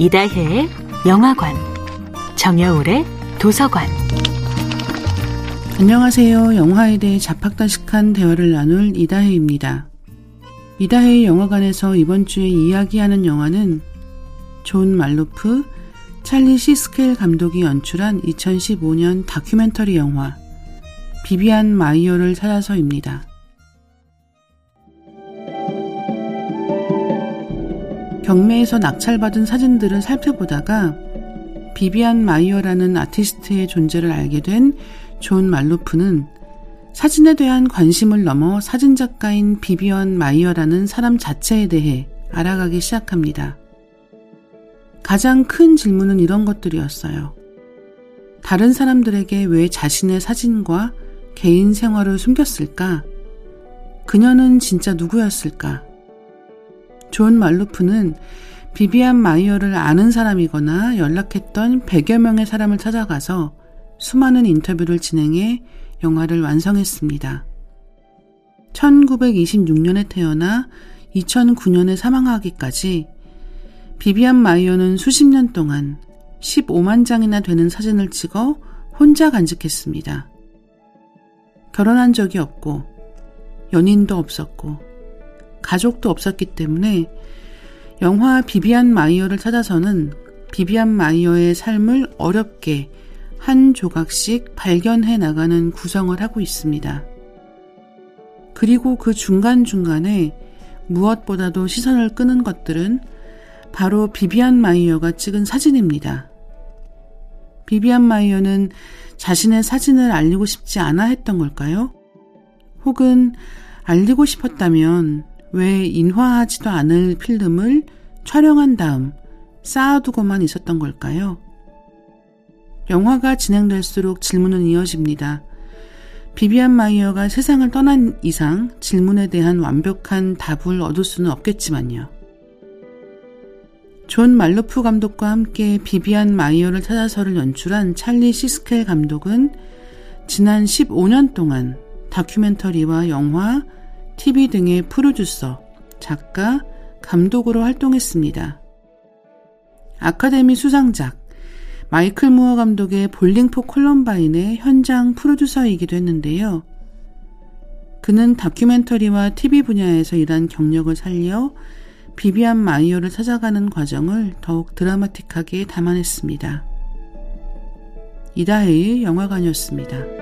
이다혜의 영화관, 정여울의 도서관. 안녕하세요. 영화에 대해 잡학다식한 대화를 나눌 이다혜입니다. 이다혜의 영화관에서 이번 주에 이야기하는 영화는 존 말로프, 찰리 시스켈 감독이 연출한 2015년 다큐멘터리 영화 비비안 마이어를 찾아서입니다. 경매에서 낙찰받은 사진들을 살펴보다가 비비안 마이어라는 아티스트의 존재를 알게 된 존 말로프는 사진에 대한 관심을 넘어 사진작가인 비비안 마이어라는 사람 자체에 대해 알아가기 시작합니다. 가장 큰 질문은 이런 것들이었어요. 다른 사람들에게 왜 자신의 사진과 개인 생활을 숨겼을까? 그녀는 진짜 누구였을까? 존 말루프는 비비안 마이어를 아는 사람이거나 연락했던 100여 명의 사람을 찾아가서 수많은 인터뷰를 진행해 영화를 완성했습니다. 1926년에 태어나 2009년에 사망하기까지 비비안 마이어는 수십 년 동안 15만 장이나 되는 사진을 찍어 혼자 간직했습니다. 결혼한 적이 없고, 연인도 없었고, 가족도 없었기 때문에 영화 비비안 마이어를 찾아서는 비비안 마이어의 삶을 어렵게 한 조각씩 발견해 나가는 구성을 하고 있습니다. 그리고 그 중간중간에 무엇보다도 시선을 끄는 것들은 바로 비비안 마이어가 찍은 사진입니다. 비비안 마이어는 자신의 사진을 알리고 싶지 않아 했던 걸까요? 혹은 알리고 싶었다면 왜 인화하지도 않을 필름을 촬영한 다음 쌓아두고만 있었던 걸까요? 영화가 진행될수록 질문은 이어집니다. 비비안 마이어가 세상을 떠난 이상 질문에 대한 완벽한 답을 얻을 수는 없겠지만요. 존 말로프 감독과 함께 비비안 마이어를 찾아서를 연출한 찰리 시스켈 감독은 지난 15년 동안 다큐멘터리와 영화, TV 등의 프로듀서, 작가, 감독으로 활동했습니다. 아카데미 수상작, 마이클 무어 감독의 볼링 포 콜럼바인의 현장 프로듀서이기도 했는데요. 그는 다큐멘터리와 TV 분야에서 일한 경력을 살려 비비안 마이어를 찾아가는 과정을 더욱 드라마틱하게 담아냈습니다. 이다혜의 영화관이었습니다.